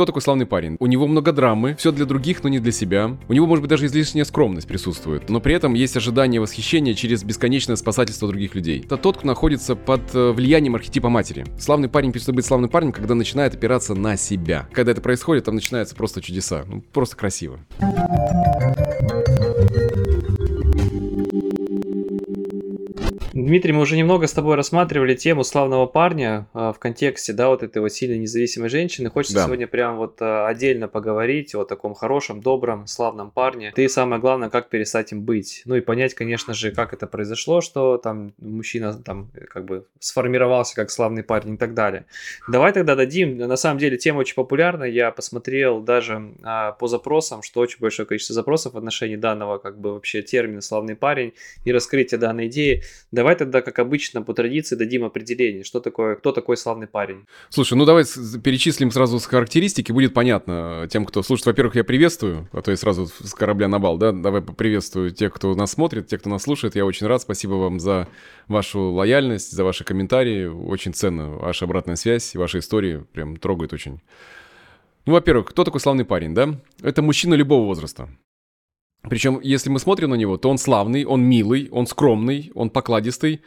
кто такой славный парень? У него много драмы, все для других, но не для себя. У него, может быть, даже излишняя скромность присутствует, но при этом есть ожидание восхищения через бесконечное спасательство других людей. Это тот, кто находится под э, влиянием архетипа матери. Славный парень перестает быть славным парнем, когда начинает опираться на себя. Когда это происходит, там начинаются просто чудеса. Ну, просто красиво. Дмитрий, мы уже немного с тобой рассматривали тему славного парня э, в контексте, да, вот этой вот сильной независимой женщины. Хочется да. сегодня прям вот э, отдельно поговорить о таком хорошем, добром, славном парне. Ты самое главное, как перестать им быть. Ну и понять, конечно же, как это произошло, что там мужчина там как бы сформировался как славный парень и так далее. Давай тогда дадим, на самом деле тема очень популярна, я посмотрел даже э, по запросам, что очень большое количество запросов в отношении данного как бы вообще термина славный парень и раскрытие данной идеи. Давай тогда, как обычно, по традиции дадим определение, что такое, кто такой славный парень. Слушай, ну давай перечислим сразу с характеристики, будет понятно тем, кто слушает. Во-первых, я приветствую, а то я сразу с корабля на бал, да, давай поприветствую тех, кто нас смотрит, тех, кто нас слушает. Я очень рад, спасибо вам за вашу лояльность, за ваши комментарии. Очень ценно ваша обратная связь, ваши истории прям трогает очень. Ну, во-первых, кто такой славный парень, да? Это мужчина любого возраста. Причем, если мы смотрим на него, то он славный, он милый, он скромный, он покладистый,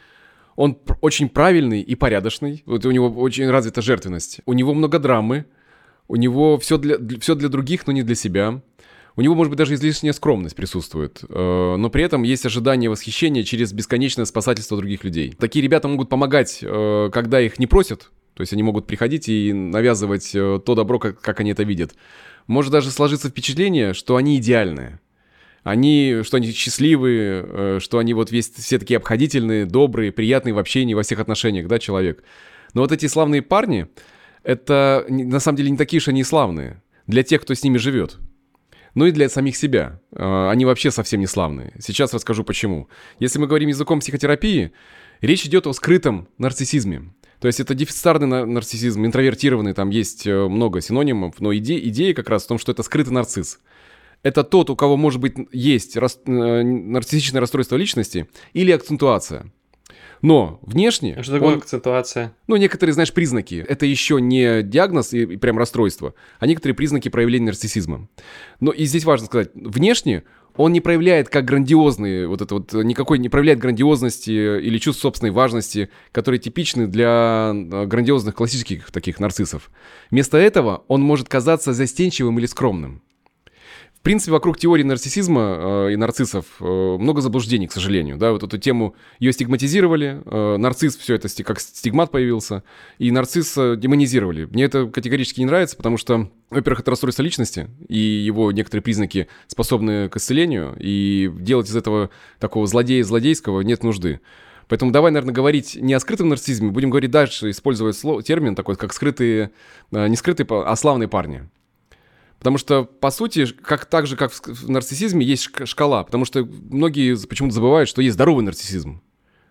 он очень правильный и порядочный. Вот у него очень развита жертвенность. У него много драмы, у него все для, все для других, но не для себя. У него, может быть, даже излишняя скромность присутствует, э, но при этом есть ожидание восхищения через бесконечное спасательство других людей. Такие ребята могут помогать, э, когда их не просят, то есть они могут приходить и навязывать э, то добро, как, как они это видят. Может даже сложиться впечатление, что они идеальные они, что они счастливые, э, что они вот весь, все такие обходительные, добрые, приятные в общении, во всех отношениях, да, человек. Но вот эти славные парни, это на самом деле не такие уж они славные для тех, кто с ними живет. Ну и для самих себя. Э, они вообще совсем не славные. Сейчас расскажу почему. Если мы говорим языком психотерапии, речь идет о скрытом нарциссизме. То есть это дефицитарный нарциссизм, интровертированный, там есть э, много синонимов, но иде, идея как раз в том, что это скрытый нарцисс это тот, у кого, может быть, есть рас... Э, нарциссичное расстройство личности или акцентуация. Но внешне... Что такое он, акцентуация? Ну, некоторые, знаешь, признаки. Это еще не диагноз и, и прям расстройство, а некоторые признаки проявления нарциссизма. Но и здесь важно сказать, внешне он не проявляет как грандиозный, вот это вот, никакой не проявляет грандиозности или чувств собственной важности, которые типичны для э, грандиозных классических таких нарциссов. Вместо этого он может казаться застенчивым или скромным принципе, вокруг теории нарциссизма э, и нарциссов э, много заблуждений, к сожалению. Да, вот эту тему ее стигматизировали, э, нарцисс все это как стигмат появился, и нарцисса демонизировали. Мне это категорически не нравится, потому что, во-первых, это расстройство личности, и его некоторые признаки способны к исцелению, и делать из этого такого злодея злодейского нет нужды. Поэтому давай, наверное, говорить не о скрытом нарциссизме, будем говорить дальше, использовать слово, термин такой, как скрытые, э, не скрытые, а славные парни. Потому что, по сути, как так же, как в нарциссизме, есть шкала. Потому что многие почему-то забывают, что есть здоровый нарциссизм.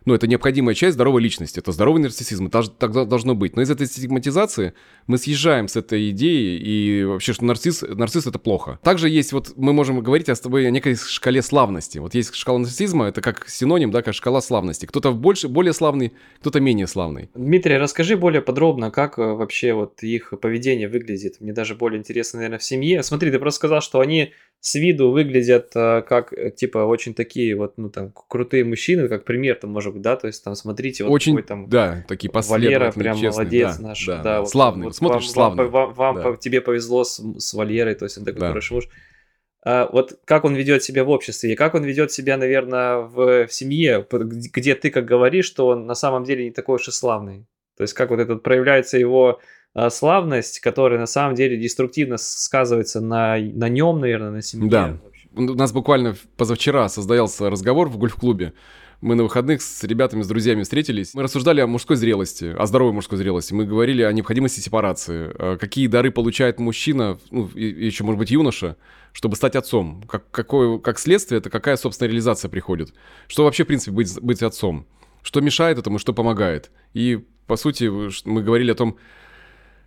Ну, это необходимая часть здоровой личности. Это здоровый нарциссизм. Это так должно быть. Но из этой стигматизации мы съезжаем с этой идеи, и вообще, что нарцисс, нарцисс это плохо. Также есть вот, мы можем говорить о, с тобой о некой шкале славности. Вот есть шкала нарциссизма, это как синоним, да, как шкала славности. Кто-то больше, более славный, кто-то менее славный. Дмитрий, расскажи более подробно, как э, вообще вот их поведение выглядит. Мне даже более интересно, наверное, в семье. Смотри, ты просто сказал, что они с виду выглядят э, как, э, типа, очень такие вот, ну, там, крутые мужчины, как пример, там, может быть, да, то есть, там, смотрите, вот очень, такой там... Да, такие Валера прям честные, молодец да, наш, да, да, вот, славный, вот, смотришь, вам, славный. Вам, вам, да. тебе повезло с, с Валерой, то есть, он такой да. хороший муж. А, вот как он ведет себя в обществе, и как он ведет себя, наверное, в, в семье, где ты, как говоришь, что он на самом деле не такой уж и славный. То есть, как вот этот проявляется его славность, которая на самом деле деструктивно сказывается на, на нем, наверное, на семье. Да. У нас буквально позавчера создался разговор в гольф-клубе. Мы на выходных с ребятами, с друзьями встретились. Мы рассуждали о мужской зрелости, о здоровой мужской зрелости. Мы говорили о необходимости сепарации. А, какие дары получает мужчина, ну, и еще, может быть, юноша, чтобы стать отцом. Как, какое, как следствие, это какая, собственно, реализация приходит. Что вообще, в принципе, быть, быть отцом? Что мешает этому, что помогает? И, по сути, мы говорили о том,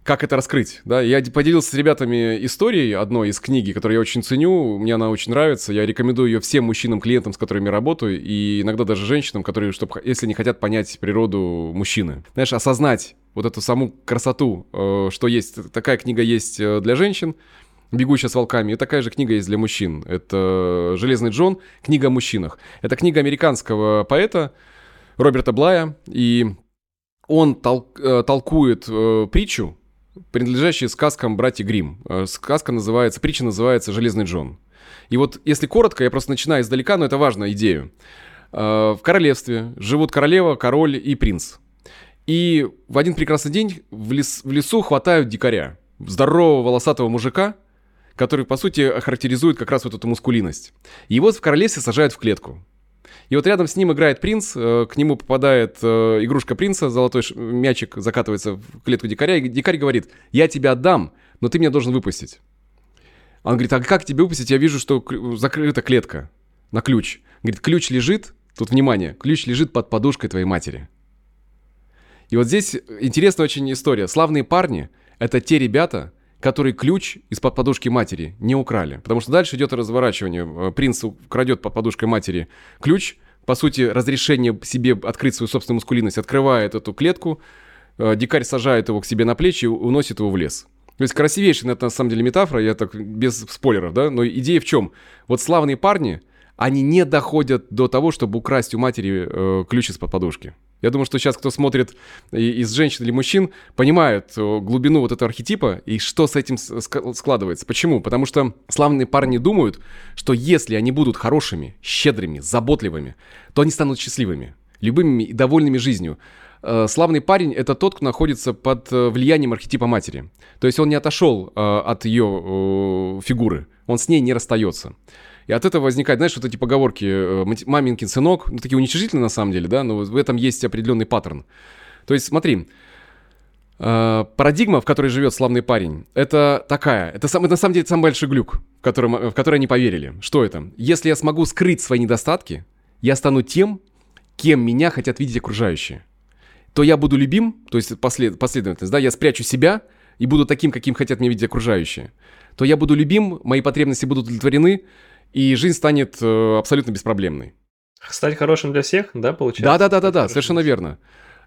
как это раскрыть, да. Я поделился с ребятами историей одной из книги, которую я очень ценю, мне она очень нравится, я рекомендую ее всем мужчинам-клиентам, с которыми работаю, и иногда даже женщинам, которые, чтобы, если не хотят понять природу мужчины. Знаешь, осознать вот эту саму красоту, э, что есть, такая книга есть э, для женщин, «Бегущая с волками», и такая же книга есть для мужчин. Это «Железный Джон», книга о мужчинах. Это книга американского поэта Роберта Блая, и он тол э, толкует э, притчу, принадлежащую сказкам братья Грим. Э, сказка называется, притча называется «Железный Джон». И вот, если коротко, я просто начинаю издалека, но это важная идея. В королевстве живут королева, король и принц. И в один прекрасный день в, лес, в лесу хватают дикаря. Здорового волосатого мужика, который, по сути, характеризует как раз вот эту мускулинность. И его в королевстве сажают в клетку. И вот рядом с ним играет принц, э, к нему попадает э, игрушка принца, золотой мячик закатывается в клетку дикаря, и дикарь говорит, я тебя отдам, но ты меня должен выпустить. Он говорит, а как тебе выпустить? Я вижу, что закрыта клетка на ключ. Говорит, ключ лежит, тут внимание, ключ лежит под подушкой твоей матери. И вот здесь интересная очень история. Славные парни — это те ребята, которые ключ из-под подушки матери не украли. Потому что дальше идет разворачивание. Э, принц крадет под подушкой матери ключ, по сути, разрешение себе открыть свою собственную мускулинность, открывает эту клетку, э, дикарь сажает его к себе на плечи и уносит его в лес. То есть красивейшая, это на самом деле метафора, я так без спойлеров, да, но идея в чем? Вот славные парни, они не доходят до того, чтобы украсть у матери э, ключ из-под подушки. Я думаю, что сейчас кто смотрит из женщин или мужчин, понимают э, глубину вот этого архетипа и что с этим складывается. Почему? Потому что славные парни думают, что если они будут хорошими, щедрыми, заботливыми, то они станут счастливыми, любыми и довольными жизнью. Э, славный парень — это тот, кто находится под э, влиянием архетипа матери. То есть он не отошел от ее фигуры, он с ней не расстается. И от этого возникает, знаешь, вот эти поговорки э, «маминкин сынок», ну, такие уничижительные на самом деле, да, но в этом есть определенный паттерн. То есть, смотри, э, парадигма, в которой живет славный парень, это такая, это, сам, это на самом деле самый большой глюк, в, котором, в который они поверили. Что это? Если я смогу скрыть свои недостатки, я стану тем, кем меня хотят видеть окружающие. То я буду любим, то есть послед, последовательность, да, я спрячу себя и буду таким, каким хотят меня видеть окружающие. То я буду любим, мои потребности будут удовлетворены, и жизнь станет э, абсолютно беспроблемной. Стать хорошим для всех, да, получается? Да-да-да-да, совершенно верно.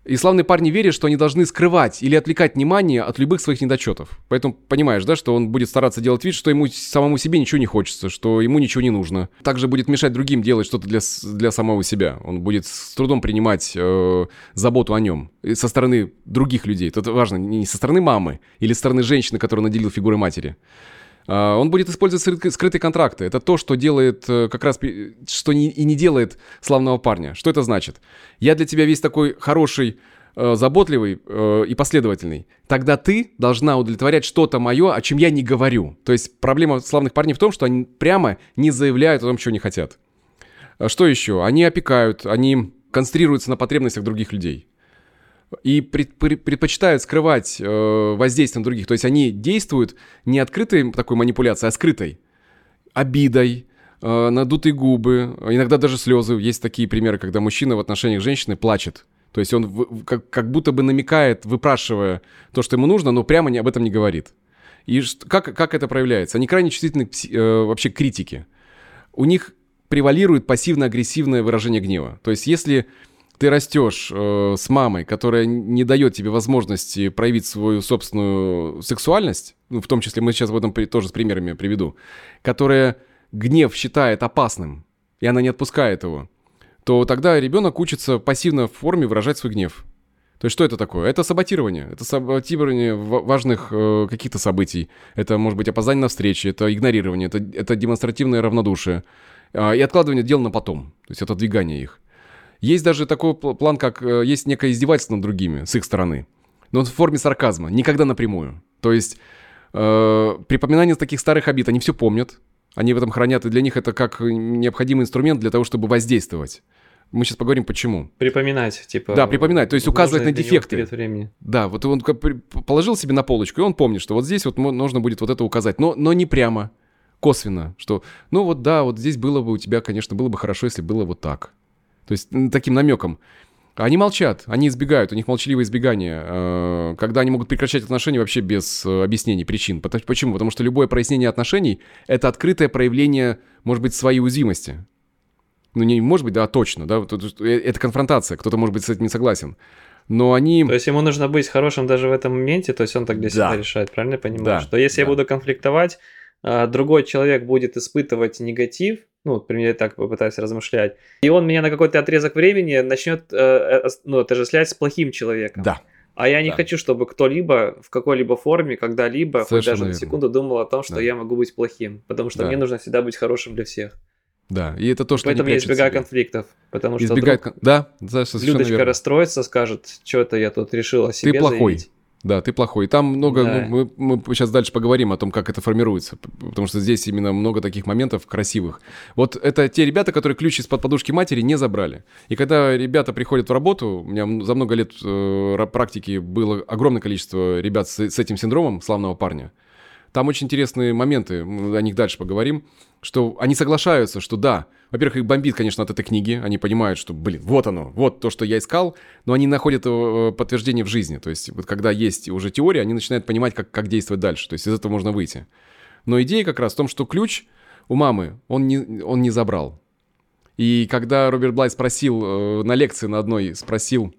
И славные парни верят, что они должны скрывать или отвлекать внимание от любых своих недочетов. Поэтому понимаешь, да, что он будет стараться делать вид, что ему самому себе ничего не хочется, что ему ничего не нужно. Также будет мешать другим делать что-то для, для самого себя. Он будет с трудом принимать э, заботу о нем со стороны других людей. Это важно, не со стороны мамы или со стороны женщины, которую наделил фигурой матери. А, он будет использовать скрытые контракты. Это то, что делает э, как раз, что и не делает славного парня. Что это значит? Я для тебя весь такой хороший, э, заботливый э, и последовательный. Тогда ты должна удовлетворять что-то мое, о чем я не говорю. То есть проблема славных парней в том, что они прямо не заявляют о том, чего не хотят. А что еще? Они опекают, они концентрируются на потребностях других людей и предпочитают скрывать э, воздействие на других. То есть они действуют не открытой такой манипуляцией, а скрытой. Обидой, э, надутые губы, иногда даже слезы. Есть такие примеры, когда мужчина в отношениях женщины плачет. То есть он как, как будто бы намекает, выпрашивая то, что ему нужно, но прямо не, об этом не говорит. И как, как это проявляется? Они крайне чувствительны к э, вообще критике. У них превалирует пассивно-агрессивное выражение гнева. То есть если ты растешь э, с мамой, которая не дает тебе возможности проявить свою собственную сексуальность, ну, в том числе мы сейчас в этом при, тоже с примерами приведу, которая гнев считает опасным, и она не отпускает его, то тогда ребенок учится пассивно в форме выражать свой гнев. То есть что это такое? Это саботирование. Это саботирование важных э, каких-то событий. Это может быть опоздание на встрече, это игнорирование, это, это демонстративное равнодушие. Э, и откладывание дел на потом. То есть это двигание их. Есть даже такой план, как э, есть некое издевательство над другими с их стороны. Но в форме сарказма, никогда напрямую. То есть э, припоминание таких старых обид, они все помнят, они в этом хранят, и для них это как необходимый инструмент для того, чтобы воздействовать. Мы сейчас поговорим, почему. Припоминать, типа. Да, припоминать, то есть указывать на дефекты. Времени. Да, вот он положил себе на полочку, и он помнит, что вот здесь вот нужно будет вот это указать, но, но не прямо, косвенно, что, ну вот да, вот здесь было бы у тебя, конечно, было бы хорошо, если было вот так. То есть таким намеком. Они молчат, они избегают, у них молчаливое избегание, э, когда они могут прекращать отношения вообще без э, объяснений причин. Почему? Потому что любое прояснение отношений — это открытое проявление, может быть, своей уязвимости. Ну, не может быть, да, точно, да, э, это конфронтация, кто-то, может быть, с этим не согласен. но они... То есть ему нужно быть хорошим даже в этом моменте, то есть он так для себя да. решает, правильно я понимаю? Да. Что если да. я буду конфликтовать, а, другой человек будет испытывать негатив, ну, примерно так попытаюсь размышлять, и он меня на какой-то отрезок времени начнет э, э ну, отождествлять с плохим человеком. Да. А я не да. хочу, чтобы кто-либо в какой-либо форме, когда-либо, хоть даже верно. на секунду думал о том, что да. я могу быть плохим. Потому что да. мне нужно всегда быть хорошим для всех. Да, и это то, что Поэтому я избегаю себе. конфликтов. Потому избегает что вдруг да, да, Людочка верно. расстроится, скажет, что это я тут решил о себе Ты плохой. Заявить. Да, ты плохой. Там много, да. ну, мы, мы сейчас дальше поговорим о том, как это формируется, потому что здесь именно много таких моментов красивых. Вот это те ребята, которые ключ из-под подушки матери не забрали. И когда ребята приходят в работу, у меня за много лет э, практики было огромное количество ребят с, с этим синдромом славного парня. Там очень интересные моменты, мы о них дальше поговорим, что они соглашаются, что да, во-первых, их бомбит, конечно, от этой книги. Они понимают, что, блин, вот оно, вот то, что я искал, но они находят э, подтверждение в жизни. То есть, вот когда есть уже теория, они начинают понимать, как, как действовать дальше. То есть, из этого можно выйти. Но идея как раз в том, что ключ у мамы он не, он не забрал. И когда Роберт Блай спросил э, на лекции на одной, спросил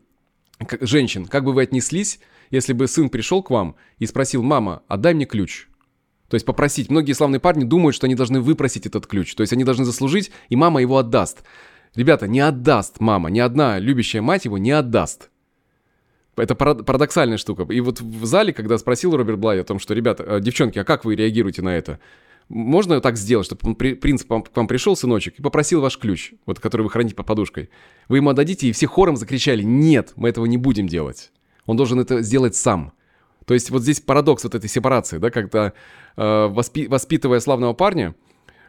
женщин, как бы вы отнеслись, если бы сын пришел к вам и спросил, мама, отдай мне ключ. То есть попросить. Многие славные парни думают, что они должны выпросить этот ключ. То есть они должны заслужить, и мама его отдаст. Ребята, не отдаст мама. Ни одна любящая мать его не отдаст. Это парадоксальная штука. И вот в зале, когда спросил Роберт Блай о том, что, ребята, э, девчонки, а как вы реагируете на это? Можно так сделать, чтобы принц к вам пришел, сыночек, и попросил ваш ключ, вот который вы храните под подушкой. Вы ему отдадите, и все хором закричали, нет, мы этого не будем делать. Он должен это сделать сам. То есть вот здесь парадокс вот этой сепарации, да, когда э, воспи- воспитывая славного парня,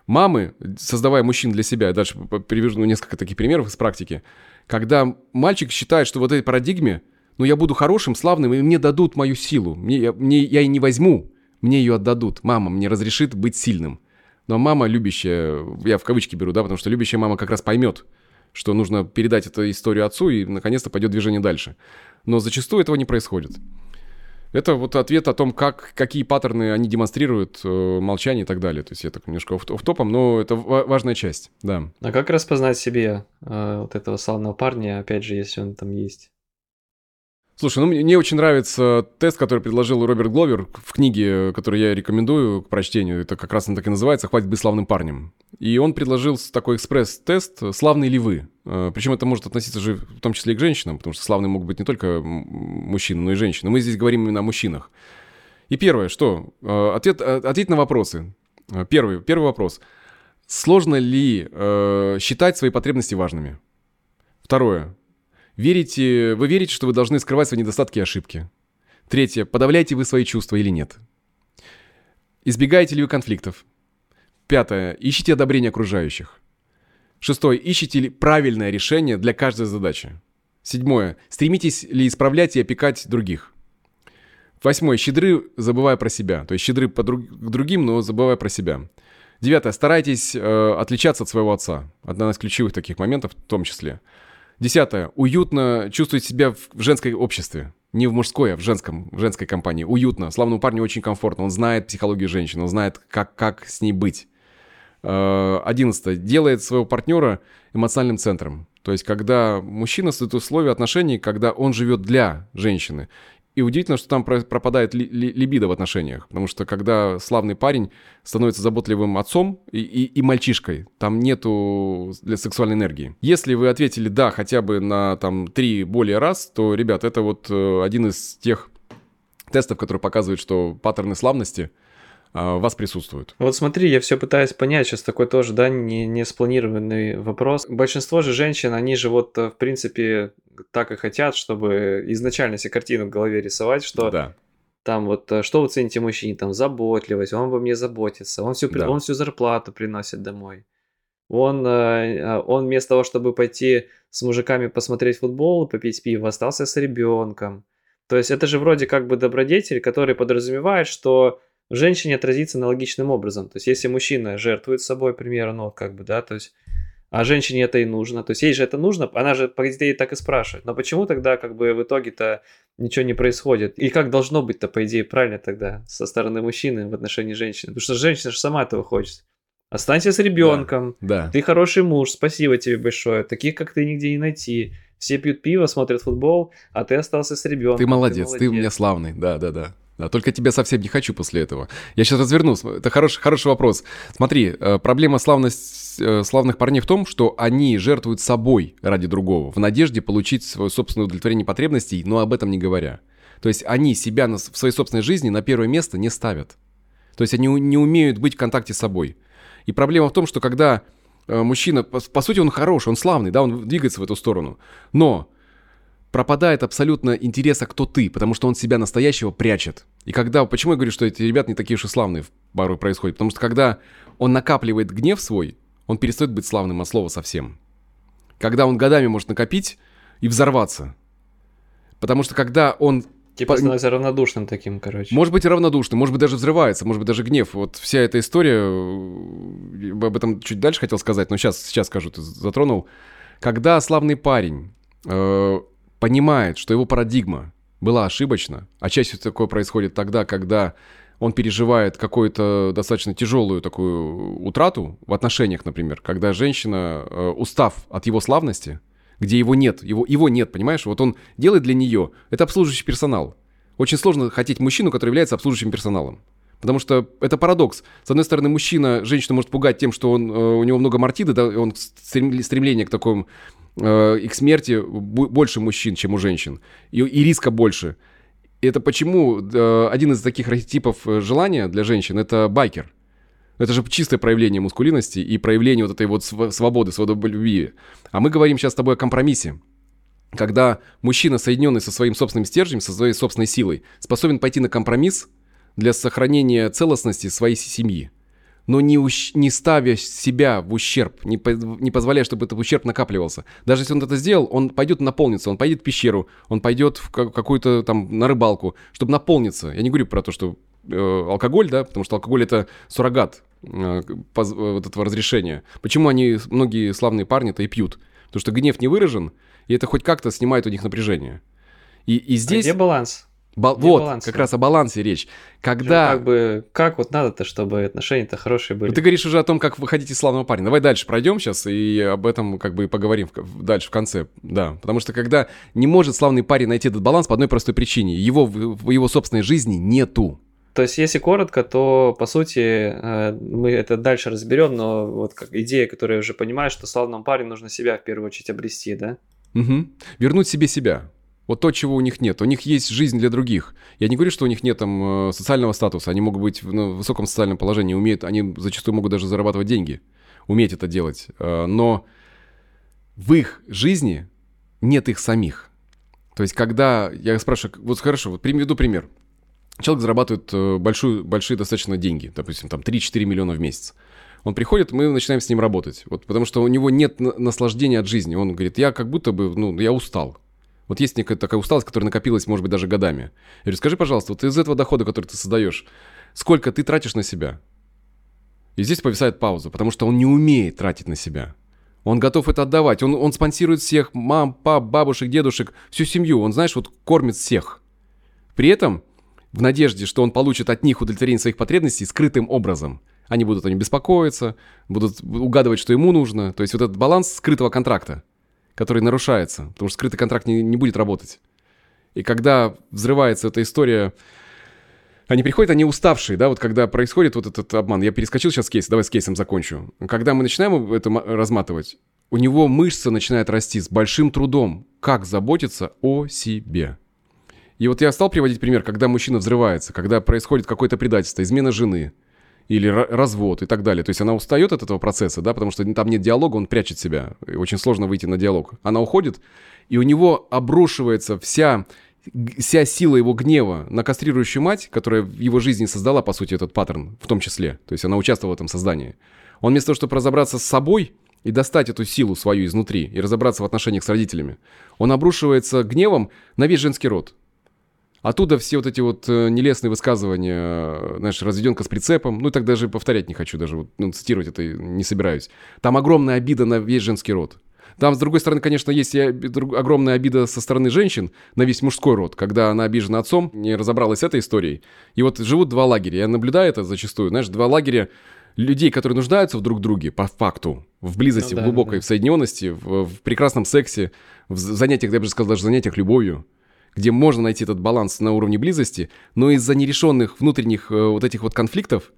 мамы, создавая мужчин для себя, я дальше привяжу несколько таких примеров из практики, когда мальчик считает, что вот этой парадигме, ну я буду хорошим, славным, и мне дадут мою силу, мне, я, мне, я и не возьму, мне ее отдадут, мама мне разрешит быть сильным. Но мама любящая, я в кавычки беру, да, потому что любящая мама как раз поймет, что нужно передать эту историю отцу, и наконец-то пойдет движение дальше. Но зачастую этого не происходит. Это вот ответ о том, как, какие паттерны они демонстрируют, э, молчание и так далее. То есть я так немножко в, топом, но это важная часть, да. А как распознать себе э, вот этого славного парня, опять же, если он там есть? Слушай, ну мне очень нравится тест, который предложил Роберт Гловер в книге, которую я рекомендую к прочтению. Это как раз он так и называется «Хватит быть славным парнем». И он предложил такой экспресс-тест «Славные ли вы?». Э, Причем это может относиться же в том числе и к женщинам, потому что славные могут быть не только мужчины, но и женщины. Мы здесь говорим именно о мужчинах. И первое, что? Э, ответ, э, ответь на вопросы. Первый, первый вопрос. Сложно ли э, считать свои потребности важными? Второе. Верите, вы верите, что вы должны скрывать свои недостатки и ошибки. Третье. Подавляете вы свои чувства или нет? Избегаете ли вы конфликтов? Пятое. Ищите одобрение окружающих. Шестое. Ищите ли правильное решение для каждой задачи. Седьмое. Стремитесь ли исправлять и опекать других. Восьмое. Щедры, забывая про себя. То есть щедры по друг, к другим, но забывая про себя. Девятое. Старайтесь э, отличаться от своего отца. Одна из ключевых таких моментов в том числе. Десятое. Уютно чувствовать себя в женской обществе. Не в мужской, а в женском, в женской компании. Уютно. Славному парню очень комфортно. Он знает психологию женщины, он знает, как, как с ней быть. Э, одиннадцатое. Делает своего партнера эмоциональным центром. То есть, когда мужчина создает условия отношений, когда он живет для женщины. И удивительно, что там пропадает ли, ли, либидо в отношениях, потому что когда славный парень становится заботливым отцом и, и, и мальчишкой, там нету для сексуальной энергии. Если вы ответили «да» хотя бы на там три более раз, то, ребят, это вот э, один из тех тестов, который показывает, что паттерны славности – у вас присутствуют. Вот смотри, я все пытаюсь понять, сейчас такой тоже, да, не, не спланированный вопрос. Большинство же женщин, они же вот, э, в принципе, так и хотят, чтобы изначально себе картину в голове рисовать, что да. там вот, э, что вы цените мужчине, там, заботливость, он обо мне заботится, он всю, да. он всю зарплату приносит домой. Он, э, он вместо того, чтобы пойти с мужиками посмотреть футбол, попить пиво, остался с ребенком. То есть это же вроде как бы добродетель, который подразумевает, что в женщине отразится аналогичным образом. То есть, если мужчина жертвует собой, примерно, ну, как бы, да, то есть, а женщине это и нужно. То есть, ей же это нужно, она же, по идее, так и спрашивает. Но почему тогда, как бы, в итоге-то ничего не происходит? И как должно быть-то, по идее, правильно тогда со стороны мужчины в отношении женщины? Потому что женщина же сама этого хочет. Останься с ребенком. Да, да. Ты хороший муж, спасибо тебе большое. Таких, как ты, нигде не найти. Все пьют пиво, смотрят футбол, а ты остался с ребенком. Ты молодец, ты, молодец. ты у меня славный, да-да-да. Да, только тебя совсем не хочу после этого. Я сейчас развернусь. Это хороший, хороший вопрос. Смотри, э, проблема славность, э, славных парней в том, что они жертвуют собой ради другого, в надежде получить свое собственное удовлетворение потребностей, но об этом не говоря. То есть они себя в своей собственной жизни на первое место не ставят. То есть они не умеют быть в контакте с собой. И проблема в том, что когда э, мужчина, по, по сути, он хороший, он славный, да, он двигается в эту сторону, но пропадает абсолютно интереса, кто ты, потому что он себя настоящего прячет. И когда, почему я говорю, что эти ребята не такие уж и славные порой происходит? Потому что когда он накапливает гнев свой, он перестает быть славным от слова совсем. Когда он годами может накопить и взорваться. Потому что когда он Типа становится равнодушным таким, короче. Может быть, равнодушным, может быть, даже взрывается, может быть, даже гнев. Вот вся эта история, об этом чуть дальше хотел сказать, но сейчас, сейчас скажу, ты затронул. Когда славный парень э, понимает, что его парадигма была ошибочна, а чаще всего такое происходит тогда, когда он переживает какую-то достаточно тяжелую такую утрату в отношениях, например, когда женщина, э, устав от его славности, где его нет, его, его нет, понимаешь? Вот он делает для нее, это обслуживающий персонал. Очень сложно хотеть мужчину, который является обслуживающим персоналом. Потому что это парадокс. С одной стороны, мужчина, женщину может пугать тем, что он, э, у него много мартиды, да, он стремление к такому э, и к смерти больше мужчин, чем у женщин. И, и риска больше. И это почему э, один из таких архетипов э, желания для женщин – это байкер. Это же чистое проявление мускулинности и проявление вот этой вот свободы, свободолюбия. А мы говорим сейчас с тобой о компромиссе. Когда мужчина, соединенный со своим собственным стержнем, со своей собственной силой, способен пойти на компромисс для сохранения целостности своей семьи, но не, ущ... не ставя себя в ущерб, не, по... не позволяя, чтобы этот ущерб накапливался. Даже если он это сделал, он пойдет наполниться, он пойдет в пещеру, он пойдет в какую-то там на рыбалку, чтобы наполниться. Я не говорю про то, что э, алкоголь, да, потому что алкоголь это суррогат Э, вот этого разрешения. Почему они, многие славные парни-то и пьют? Потому что гнев не выражен, и это хоть как-то снимает у них напряжение. И, и здесь... А где баланс? Ба- вот, баланс, как раз о балансе речь. Когда... Как бы, как вот надо-то, чтобы отношения-то хорошие были? Ну, ты говоришь уже о том, как выходить из славного парня. Давай дальше пройдем сейчас и об этом как бы поговорим в, дальше в конце. Да, потому что когда не может славный парень найти этот баланс по одной простой причине. Его в, в его собственной жизни нету. То есть, если коротко, то, по сути, э, мы это дальше разберем, но вот как идея, которую я уже понимаю, что славному парню нужно себя в первую очередь обрести, да? Угу. Вернуть себе себя. Вот то, чего у них нет. У них есть жизнь для других. Я не говорю, что у них нет там э, социального статуса. Они могут быть в высоком социальном положении, умеют, они зачастую могут даже зарабатывать деньги, уметь это делать. Э, но в их жизни нет их самих. То есть, когда я спрашиваю, вот хорошо, вот приведу пример человек зарабатывает э, большую, большие достаточно деньги, допустим, там 3-4 миллиона в месяц. Он приходит, мы начинаем с ним работать. Вот, потому что у него нет наслаждения от жизни. Он говорит, я как будто бы, ну, я устал. Вот есть некая такая усталость, которая накопилась, может быть, даже годами. Я говорю, скажи, пожалуйста, вот из этого дохода, который ты создаешь, сколько ты тратишь на себя? И здесь повисает пауза, потому что он не умеет тратить на себя. Он готов это отдавать. Он, он спонсирует всех, мам, пап, бабушек, дедушек, всю семью. Он, знаешь, вот кормит всех. При этом в надежде, что он получит от них удовлетворение своих потребностей скрытым образом. Они будут о нем беспокоиться, будут угадывать, что ему нужно. То есть вот этот баланс скрытого контракта, который нарушается, потому что скрытый контракт не, не будет работать. И когда взрывается эта история, они приходят, они уставшие, да, вот когда происходит вот этот обман. Я перескочил сейчас кейс, давай с кейсом закончу. Когда мы начинаем это разматывать, у него мышца начинает расти с большим трудом. Как заботиться о себе? И вот я стал приводить пример, когда мужчина взрывается, когда происходит какое-то предательство, измена жены или развод и так далее. То есть она устает от этого процесса, да, потому что там нет диалога, он прячет себя. И очень сложно выйти на диалог. Она уходит, и у него обрушивается вся вся сила его гнева на кастрирующую мать, которая в его жизни создала, по сути, этот паттерн, в том числе. То есть она участвовала в этом создании. Он вместо того, чтобы разобраться с собой и достать эту силу свою изнутри и разобраться в отношениях с родителями, он обрушивается гневом на весь женский род. Оттуда все вот эти вот э, нелестные высказывания, э, знаешь, разведенка с прицепом, ну и так даже повторять не хочу, даже вот, ну, цитировать это не собираюсь. Там огромная обида на весь женский род. Там, с другой стороны, конечно, есть и огромная обида со стороны женщин на весь мужской род, когда она обижена отцом, не разобралась с этой историей. И вот живут два лагеря. Я наблюдаю это зачастую. Знаешь, два лагеря людей, которые нуждаются в друг друге по факту, в близости, ну, да, в глубокой, да. в соединенности, в, в прекрасном сексе, в занятиях, я бы сказал, даже занятиях любовью, где можно найти этот баланс на уровне близости, но из-за нерешенных внутренних э, вот этих вот конфликтов,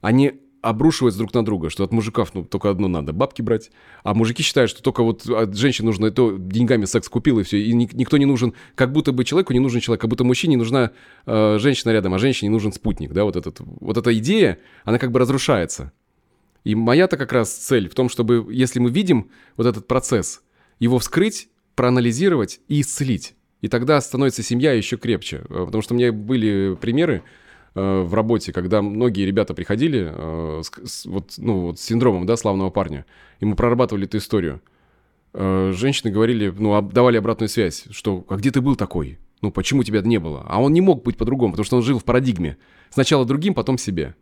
они обрушиваются друг на друга, что от мужиков ну, только одно надо, бабки брать, а мужики считают, что только вот от женщин нужно то деньгами секс купил и все, и никто не нужен, как будто бы человеку не нужен человек, как будто мужчине нужна э, женщина рядом, а женщине нужен спутник, да, вот, этот, вот эта идея, она как бы разрушается. И моя-то как раз цель в том, чтобы, если мы видим вот этот процесс, его вскрыть, проанализировать и исцелить. И тогда становится семья еще крепче. Э, потому что у меня были примеры, Э, в работе, когда многие ребята приходили э, с, с, вот, ну, вот с синдромом, да, славного парня, и мы прорабатывали эту историю. Женщины говорили, ну, давали обратную связь, что «а где ты был такой? Ну, почему тебя не было?» А он не мог быть по-другому, потому что он жил в парадигме. Сначала другим, потом себе.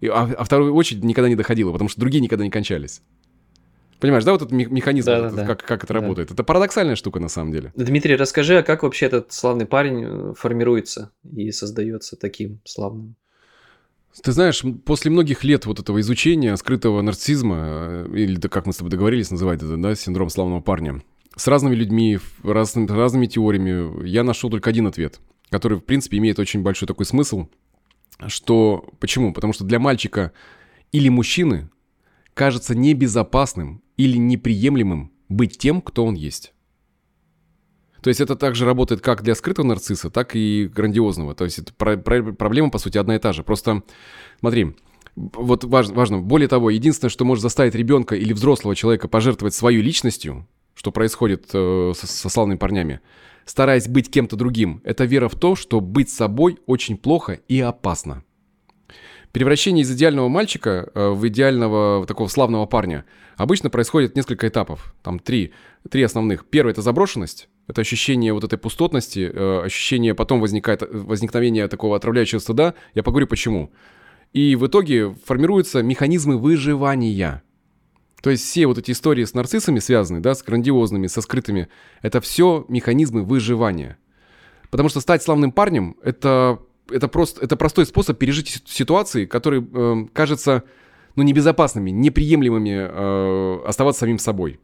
И, а, а вторую очередь никогда не доходило, потому что другие никогда не кончались. Понимаешь, да, вот этот механизм, да, этот, да, как, как это да. работает. Это парадоксальная штука на самом деле. Дмитрий, расскажи, а как вообще этот славный парень э, формируется и создается таким славным? Ты знаешь, после многих лет вот этого изучения скрытого нарциссизма, э, или да, как мы с тобой договорились называть это, да, синдром славного парня, с разными людьми, разными, разными теориями, я нашел только один ответ, который, в принципе, имеет очень большой такой смысл, что... Почему? Потому что для мальчика или мужчины кажется небезопасным или неприемлемым быть тем, кто он есть. То есть это также работает как для скрытого нарцисса, так и грандиозного. То есть это про- про- проблема, по сути, одна и та же. Просто, смотри, вот важно, важно, более того, единственное, что может заставить ребенка или взрослого человека пожертвовать свою личностью, что происходит э, со, со славными парнями, стараясь быть кем-то другим, это вера в то, что быть собой очень плохо и опасно. Превращение из идеального мальчика э, в идеального такого славного парня обычно происходит несколько этапов. Там три, три основных. Первый – это заброшенность. Это ощущение вот этой пустотности, э, ощущение потом возникает возникновение такого отравляющего стыда. Я поговорю почему. И в итоге формируются механизмы выживания. То есть все вот эти истории с нарциссами связаны, да, с грандиозными, со скрытыми, это все механизмы выживания. Потому что стать славным парнем – это это просто это простой способ пережить ситуации, которые э, кажутся ну, небезопасными, неприемлемыми э, оставаться самим собой.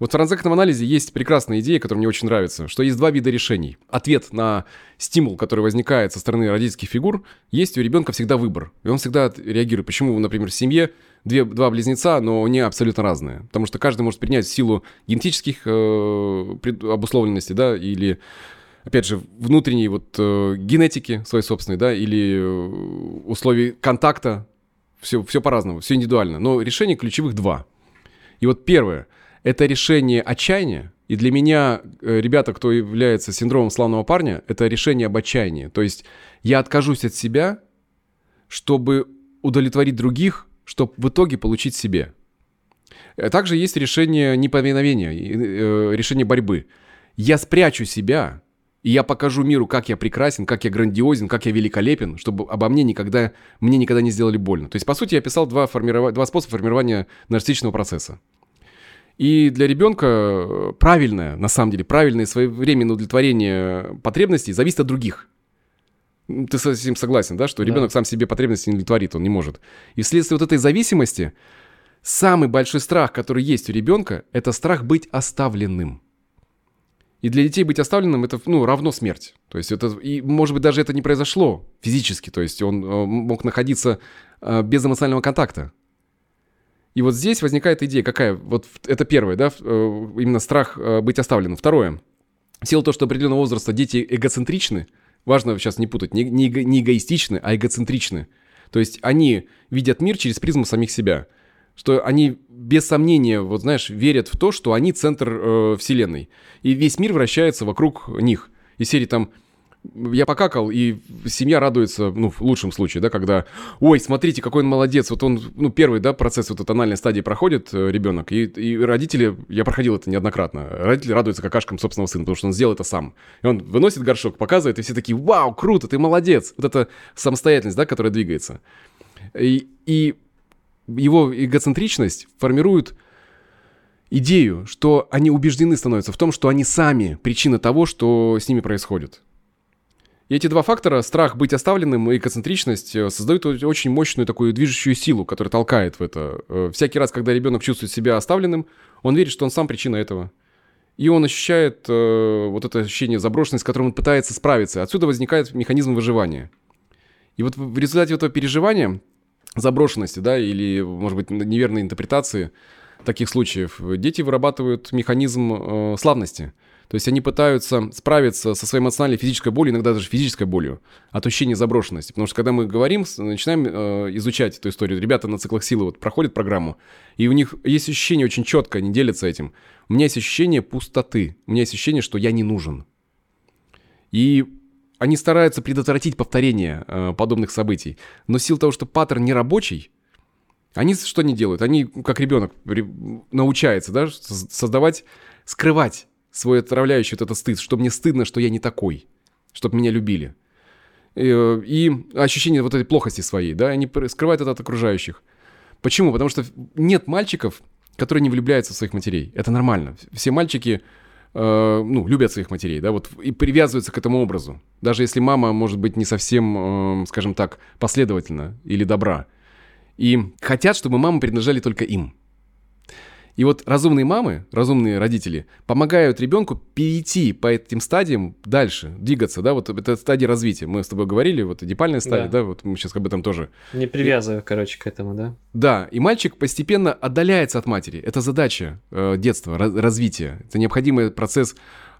Вот в транзактном анализе есть прекрасная идея, которая мне очень нравится, что есть два вида решений. Ответ на стимул, который возникает со стороны родительских фигур, есть у ребенка всегда выбор. И он всегда реагирует. Почему, например, в семье две, два близнеца, но они абсолютно разные? Потому что каждый может принять в силу генетических э, обусловленностей, да, или опять же, внутренней вот э, генетики своей собственной, да, или э, условий контакта, все, все по-разному, все индивидуально. Но решений ключевых два. И вот первое, это решение отчаяния, и для меня, э, ребята, кто является синдромом славного парня, это решение об отчаянии. То есть я откажусь от себя, чтобы удовлетворить других, чтобы в итоге получить себе. Э, также есть решение неповиновения, решение борьбы. Я спрячу себя, и я покажу миру, как я прекрасен, как я грандиозен, как я великолепен, чтобы обо мне никогда, мне никогда не сделали больно. То есть, по сути, я описал два, формиров... два способа формирования нарциссичного процесса. И для ребенка э, правильное, на самом деле, правильное своевременное удовлетворение потребностей зависит от других. Ты с этим согласен, да, что ребенок да. сам себе потребности не удовлетворит, он не может. И вследствие вот этой зависимости самый большой страх, который есть у ребенка, это страх быть оставленным. И для детей быть оставленным это ну, равно смерть. То есть это, и может быть даже это не произошло физически, то есть он э, мог находиться э, без эмоционального контакта. И вот здесь возникает идея какая, вот это первое, да, э, именно страх быть оставленным. Второе, в силу того, что определенного возраста дети эгоцентричны, важно сейчас не путать, не, не, не эгоистичны, а эгоцентричны. То есть они видят мир через призму самих себя – что они без сомнения, вот знаешь, верят в то, что они центр э, вселенной. И весь мир вращается вокруг них. И серии там я покакал, и семья радуется, ну, в лучшем случае, да, когда, ой, смотрите, какой он молодец, вот он, ну, первый, да, процесс вот тональной стадии проходит э, ребенок, и, и родители, я проходил это неоднократно, родители радуются какашкам собственного сына, потому что он сделал это сам. И он выносит горшок, показывает, и все такие, вау, круто, ты молодец. Вот это самостоятельность, да, которая двигается. И, и его эгоцентричность формирует идею, что они убеждены становятся в том, что они сами причина того, что с ними происходит. И эти два фактора, страх быть оставленным и экоцентричность, э, создают очень мощную такую движущую силу, которая толкает в это. Э, всякий раз, когда ребенок чувствует себя оставленным, он верит, что он сам причина этого. И он ощущает э, вот это ощущение заброшенности, с которым он пытается справиться. Отсюда возникает механизм выживания. И вот в результате этого переживания, заброшенности, да, или, может быть, неверной интерпретации таких случаев, дети вырабатывают механизм э, славности – то есть они пытаются справиться со своей эмоциональной физической болью, иногда даже физической болью, от ощущения заброшенности. Потому что когда мы говорим, начинаем э, изучать эту историю, ребята на циклах силы вот проходят программу, и у них есть ощущение очень четко, они делятся этим. У меня есть ощущение пустоты, у меня есть ощущение, что я не нужен. И они стараются предотвратить повторение э, подобных событий. Но в силу того, что паттерн не рабочий, они что не делают? Они, как ребенок, научается да, создавать, скрывать свой отравляющий вот этот стыд, что мне стыдно, что я не такой, чтобы меня любили. И, э, и ощущение вот этой плохости своей, да, они скрывают это от окружающих. Почему? Потому что нет мальчиков, которые не влюбляются в своих матерей. Это нормально. Все мальчики, э, ну, любят своих матерей, да, вот и привязываются к этому образу. Даже если мама может быть не совсем, э, скажем так, последовательна или добра. И хотят, чтобы мамы принадлежали только им. И вот разумные мамы, разумные родители помогают ребенку перейти по этим стадиям дальше, двигаться, да, вот это стадия развития. Мы с тобой говорили, вот эдипальная стадия, да, да вот мы сейчас об этом тоже. Не привязывая, и, короче, к этому, да? Да, и мальчик постепенно отдаляется от матери. Это задача э, детства, раз, развития. Это необходимый процесс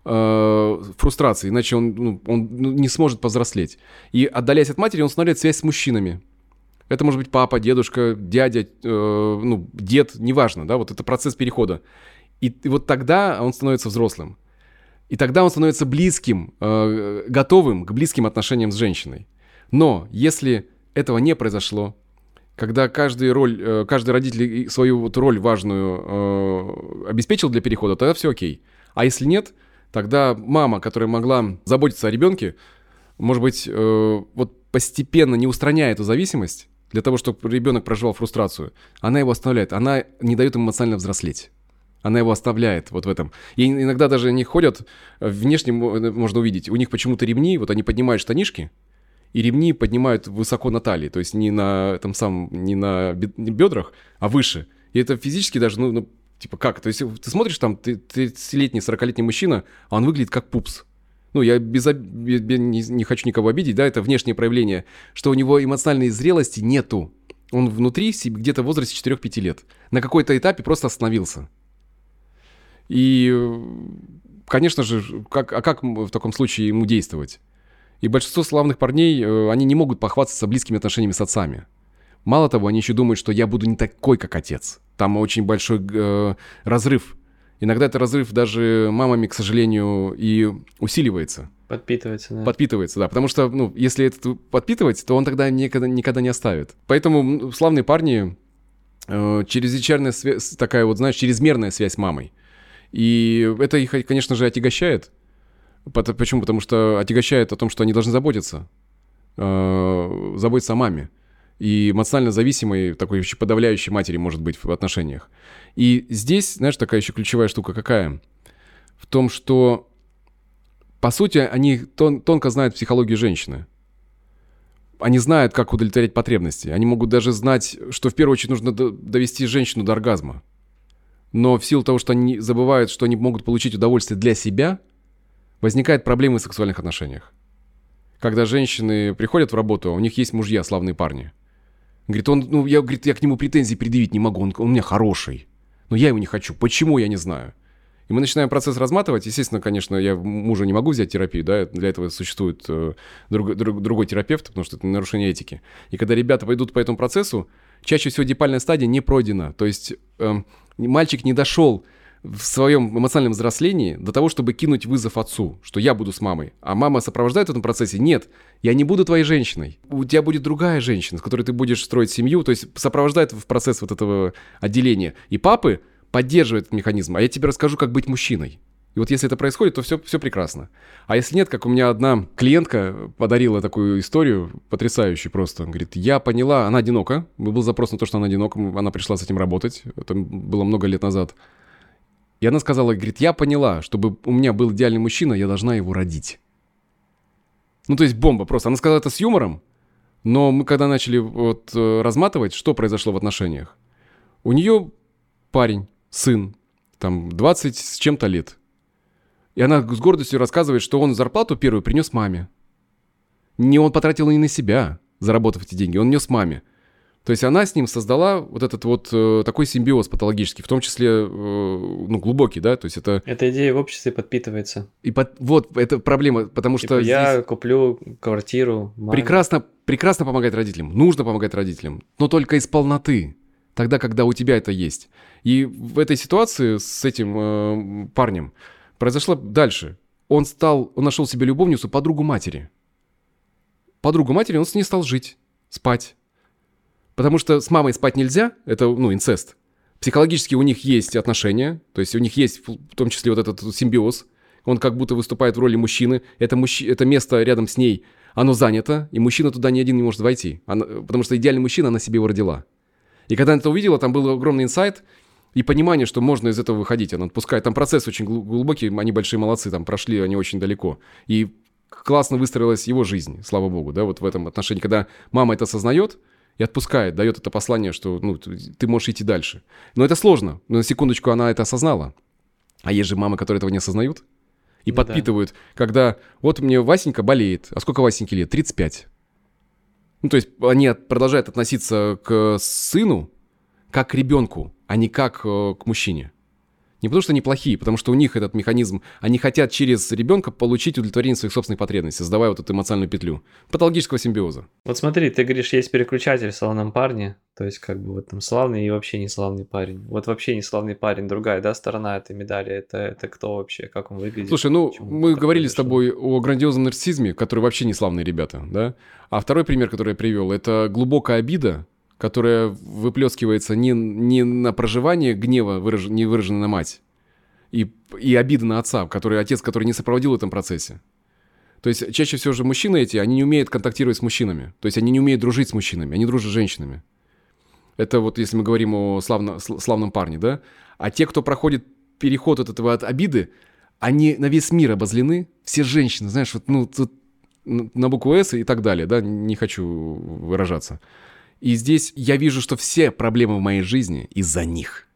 э, фрустрации, иначе он, ну, он ну, не сможет повзрослеть. И отдаляясь от матери, он устанавливает связь с мужчинами. Это может быть папа, дедушка, дядя, э, ну, дед, неважно, да, вот это процесс перехода. И, и вот тогда он становится взрослым. И тогда он становится близким, э, готовым к близким отношениям с женщиной. Но если этого не произошло, когда каждый, роль, э, каждый родитель свою вот роль важную э, обеспечил для перехода, тогда все окей. А если нет, тогда мама, которая могла заботиться о ребенке, может быть, э, вот постепенно не устраняя эту зависимость, для того, чтобы ребенок проживал фрустрацию, она его оставляет, она не дает ему эмоционально взрослеть. Она его оставляет вот в этом. И иногда даже они ходят, э, внешне э, можно увидеть, у них почему-то ремни, вот они поднимают штанишки, и ремни поднимают высоко на талии, то есть не на этом самом, не на бедрах, а выше. И это физически даже, ну, ну типа как? То есть ты смотришь там, ты 30-летний, 40-летний мужчина, а он выглядит как пупс ну, я без, без, не, не хочу никого обидеть, да, это внешнее проявление, что у него эмоциональной зрелости нету. Он внутри где-то в возрасте 4-5 лет. На какой-то этапе просто остановился. И, конечно же, как, а как в таком случае ему действовать? И большинство славных парней, э, они не могут похвастаться близкими отношениями с отцами. Мало того, они еще думают, что я буду не такой, как отец. Там очень большой э, разрыв Иногда этот разрыв даже мамами, к сожалению, и усиливается. Подпитывается, да. Подпитывается, да. Потому что, ну, если это подпитывать, то он тогда никогда, никогда не оставит. Поэтому славные парни, э, чрезвычайная связь, такая вот, знаешь, чрезмерная связь с мамой. И это их, конечно же, отягощает. Почему? Потому что отягощает о том, что они должны заботиться. Э, заботиться о маме и эмоционально зависимой, такой еще подавляющей матери может быть в отношениях. И здесь, знаешь, такая еще ключевая штука какая? В том, что, по сути, они тон тонко знают психологию женщины. Они знают, как удовлетворять потребности. Они могут даже знать, что в первую очередь нужно довести женщину до оргазма. Но в силу того, что они забывают, что они могут получить удовольствие для себя, возникают проблемы в сексуальных отношениях. Когда женщины приходят в работу, у них есть мужья, славные парни – Говорит, он, ну, я, говорит, я к нему претензий предъявить не могу, он, он у меня хороший. Но я его не хочу. Почему, я не знаю. И мы начинаем процесс разматывать. Естественно, конечно, я мужа не могу взять терапию, да, для этого существует э, друг, друг, другой терапевт, потому что это нарушение этики. И когда ребята пойдут по этому процессу, чаще всего дипальная стадия не пройдена. То есть э, мальчик не дошел в своем эмоциональном взрослении до того, чтобы кинуть вызов отцу, что я буду с мамой. А мама сопровождает в этом процессе. Нет, я не буду твоей женщиной. У тебя будет другая женщина, с которой ты будешь строить семью. То есть сопровождает в процесс вот этого отделения. И папы поддерживают этот механизм. А я тебе расскажу, как быть мужчиной. И вот если это происходит, то все, все прекрасно. А если нет, как у меня одна клиентка подарила такую историю, потрясающую просто. Она говорит, я поняла, она одинока. Был запрос на то, что она одинока. Она пришла с этим работать. Это было много лет назад. И она сказала, говорит, я поняла, чтобы у меня был идеальный мужчина, я должна его родить. Ну, то есть бомба просто. Она сказала это с юмором, но мы когда начали вот э, разматывать, что произошло в отношениях, у нее парень, сын, там 20 с чем-то лет. И она с гордостью рассказывает, что он зарплату первую принес маме. Не он потратил не на себя, заработав эти деньги, он нес маме. То есть она с ним создала вот этот вот э, такой симбиоз патологический, в том числе, э, ну, глубокий, да, то есть это... Эта идея в обществе подпитывается. И под... вот, это проблема, потому типа что... Я здесь... куплю квартиру, маме. Прекрасно, прекрасно помогать родителям, нужно помогать родителям, но только из полноты, тогда, когда у тебя это есть. И в этой ситуации с этим э, парнем произошло дальше. Он стал, он нашел себе любовницу, подругу матери. Подругу матери, он с ней стал жить, спать Потому что с мамой спать нельзя, это, ну, инцест. Психологически у них есть отношения, то есть у них есть в том числе вот этот симбиоз. Он как будто выступает в роли мужчины. Это, мужч... это место рядом с ней, оно занято, и мужчина туда ни один не может войти. Она... Потому что идеальный мужчина, она себе его родила. И когда она это увидела, там был огромный инсайт и понимание, что можно из этого выходить. Она отпускает. Там процесс очень глубокий, они большие молодцы, там прошли они очень далеко. И классно выстроилась его жизнь, слава богу, да, вот в этом отношении. Когда мама это осознает, и отпускает, дает это послание, что ну, ты можешь идти дальше. Но это сложно. Но на секундочку она это осознала. А есть же мамы, которые этого не осознают и ну, подпитывают, да. когда вот мне Васенька болеет. А сколько Васеньке лет? 35. Ну, то есть они продолжают относиться к сыну как к ребенку, а не как э, к мужчине. Не потому что они плохие, потому что у них этот механизм, они хотят через ребенка получить удовлетворение своих собственных потребностей, создавая вот эту эмоциональную петлю патологического симбиоза. Вот смотри, ты говоришь, есть переключатель в славном парне, то есть как бы вот там славный и вообще не славный парень. Вот вообще не славный парень, другая, да, сторона этой медали, это, это кто вообще, как он выглядит? Слушай, ну мы говорили произошло? с тобой о грандиозном нарциссизме, который вообще не славные ребята, да? А второй пример, который я привел, это глубокая обида, которая выплескивается не, не на проживание гнева, выраж, не выраженный на мать, и, и обида на отца, который, отец, который не сопроводил в этом процессе. То есть чаще всего же мужчины эти, они не умеют контактировать с мужчинами. То есть они не умеют дружить с мужчинами, они дружат с женщинами. Это вот если мы говорим о славно, славном парне, да? А те, кто проходит переход от этого от обиды, они на весь мир обозлены. Все женщины, знаешь, вот, ну, тут на букву «С» и так далее, да, не хочу выражаться. И здесь я вижу, что все проблемы в моей жизни из-за них.